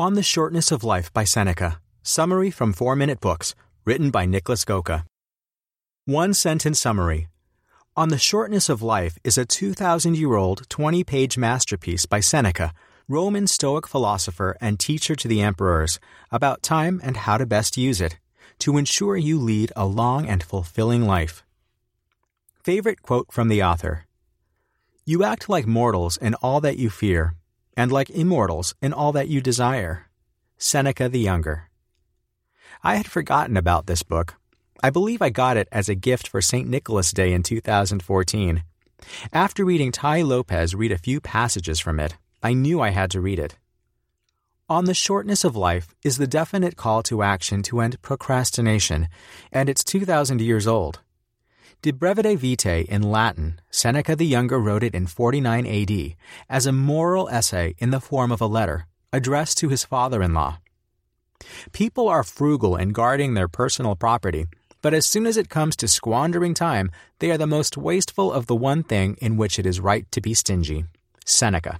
On the Shortness of Life by Seneca. Summary from 4 Minute Books, written by Niklas Göke. One sentence summary. On the Shortness of Life is a 2,000 year old, 20 page masterpiece by Seneca, Roman Stoic philosopher and teacher to the emperors, about time and how to best use it, to ensure you lead a long and fulfilling life. Favorite quote from the author You act like mortals in all that you fear, and like immortals in all that you desire. Seneca the Younger. I had forgotten about this book. I believe I got it as a gift for St. Nicholas Day in 2014. After reading Tai Lopez read a few passages from it, I knew I had to read it. On the Shortness of Life is the definite call to action to end procrastination, and it's 2,000 years old. De Brevitate Vitae in Latin, Seneca the Younger wrote it in 49 AD as a moral essay in the form of a letter addressed to his father in law. People are frugal in guarding their personal property, but as soon as it comes to squandering time, they are the most wasteful of the one thing in which it is right to be stingy. Seneca.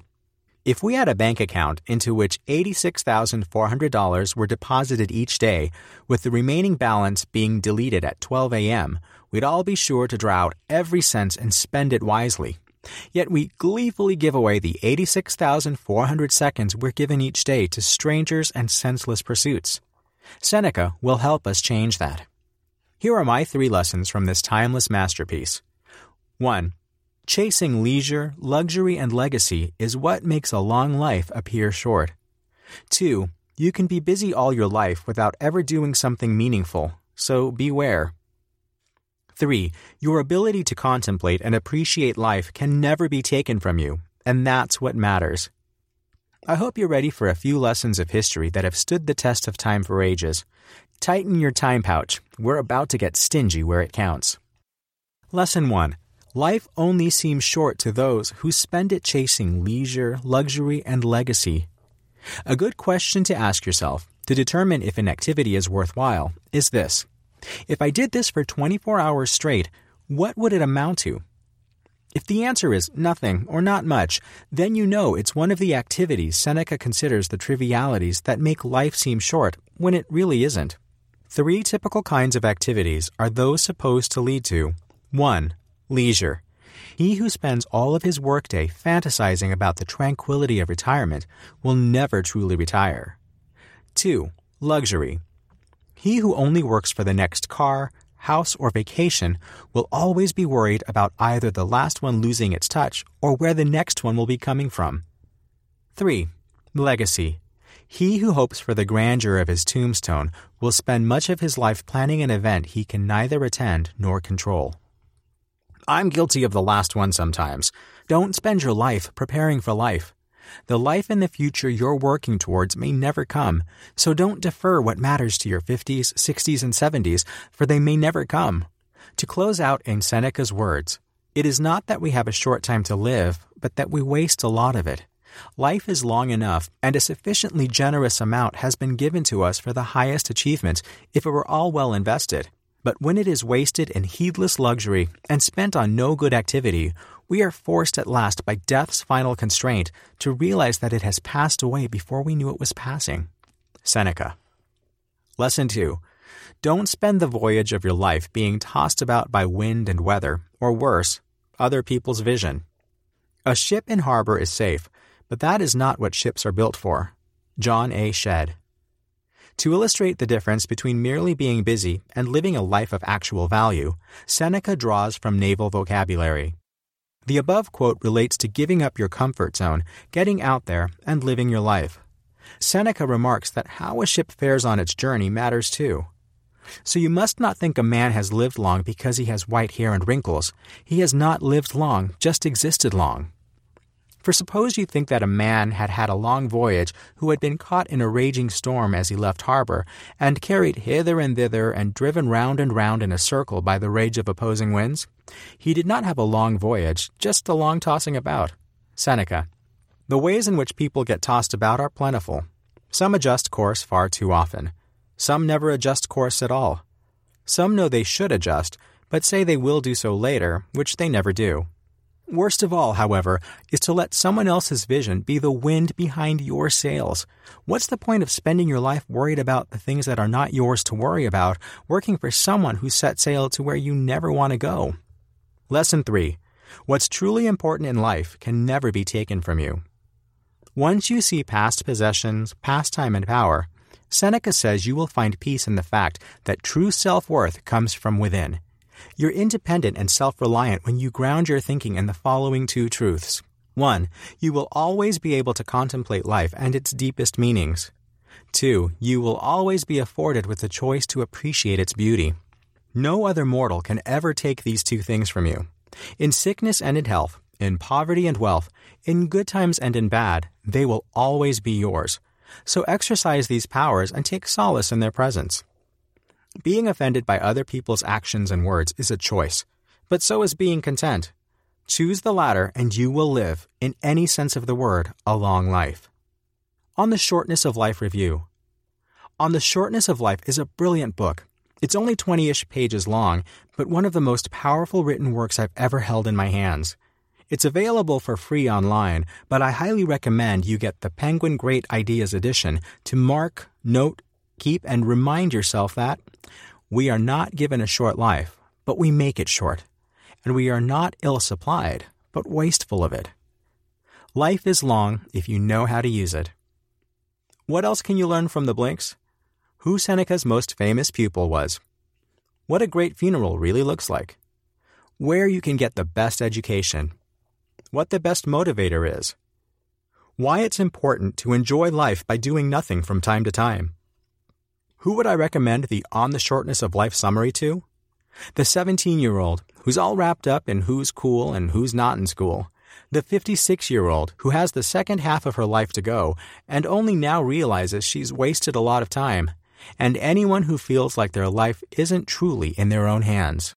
If we had a bank account into which $86,400 were deposited each day, with the remaining balance being deleted at 12 a.m., we'd all be sure to draw out every cent and spend it wisely. Yet we gleefully give away the 86,400 seconds we're given each day to strangers and senseless pursuits. Seneca will help us change that. Here are my three lessons from this timeless masterpiece. 1. Chasing leisure, luxury, and legacy is what makes a long life appear short. 2. You can be busy all your life without ever doing something meaningful, so beware. 3. Your ability to contemplate and appreciate life can never be taken from you, and that's what matters. I hope you're ready for a few lessons of history that have stood the test of time for ages. Tighten your time pouch. We're about to get stingy where it counts. Lesson 1 Life only seems short to those who spend it chasing leisure, luxury, and legacy. A good question to ask yourself to determine if an activity is worthwhile is this If I did this for 24 hours straight, what would it amount to? If the answer is nothing or not much, then you know it's one of the activities Seneca considers the trivialities that make life seem short when it really isn't. Three typical kinds of activities are those supposed to lead to 1 leisure. He who spends all of his workday fantasizing about the tranquility of retirement will never truly retire. 2. Luxury. He who only works for the next car, house, or vacation will always be worried about either the last one losing its touch or where the next one will be coming from. 3. Legacy. He who hopes for the grandeur of his tombstone will spend much of his life planning an event he can neither attend nor control. I'm guilty of the last one sometimes. Don't spend your life preparing for life. The life in the future you're working towards may never come, so don't defer what matters to your 50s, 60s, and 70s, for they may never come. To close out in Seneca's words, it is not that we have a short time to live, but that we waste a lot of it. Life is long enough, and a sufficiently generous amount has been given to us for the highest achievements if it were all well invested. But when it is wasted in heedless luxury and spent on no good activity, we are forced at last by death's final constraint to realize that it has passed away before we knew it was passing. Seneca. Lesson 2. Don't spend the voyage of your life being tossed about by wind and weather, or worse, other people's vision. A ship in harbor is safe, but that is not what ships are built for. John A. Shedd. To illustrate the difference between merely being busy and living a life of actual value, Seneca draws from naval vocabulary. The above quote relates to giving up your comfort zone, getting out there, and living your life. Seneca remarks that how a ship fares on its journey matters too. So you must not think a man has lived long because he has white hair and wrinkles. He has not lived long, just existed long. For suppose you think that a man had had a long voyage who had been caught in a raging storm as he left harbor, and carried hither and thither and driven round and round in a circle by the rage of opposing winds. He did not have a long voyage, just a long tossing about. Seneca. The ways in which people get tossed about are plentiful. Some adjust course far too often. Some never adjust course at all. Some know they should adjust, but say they will do so later, which they never do. Worst of all, however, is to let someone else's vision be the wind behind your sails. What's the point of spending your life worried about the things that are not yours to worry about, working for someone who set sail to where you never want to go? Lesson 3. What's truly important in life can never be taken from you. Once you see past possessions, pastime, and power, Seneca says you will find peace in the fact that true self worth comes from within. You're independent and self reliant when you ground your thinking in the following two truths. 1. You will always be able to contemplate life and its deepest meanings. 2. You will always be afforded with the choice to appreciate its beauty. No other mortal can ever take these two things from you. In sickness and in health, in poverty and wealth, in good times and in bad, they will always be yours. So exercise these powers and take solace in their presence. Being offended by other people's actions and words is a choice, but so is being content. Choose the latter, and you will live, in any sense of the word, a long life. On the Shortness of Life Review On the Shortness of Life is a brilliant book. It's only 20 ish pages long, but one of the most powerful written works I've ever held in my hands. It's available for free online, but I highly recommend you get the Penguin Great Ideas edition to mark, note, keep, and remind yourself that we are not given a short life, but we make it short. And we are not ill supplied, but wasteful of it. Life is long if you know how to use it. What else can you learn from the Blinks? Who Seneca's most famous pupil was. What a great funeral really looks like. Where you can get the best education. What the best motivator is. Why it's important to enjoy life by doing nothing from time to time. Who would I recommend the On the Shortness of Life summary to? The 17 year old who's all wrapped up in who's cool and who's not in school. The 56 year old who has the second half of her life to go and only now realizes she's wasted a lot of time. And anyone who feels like their life isn't truly in their own hands.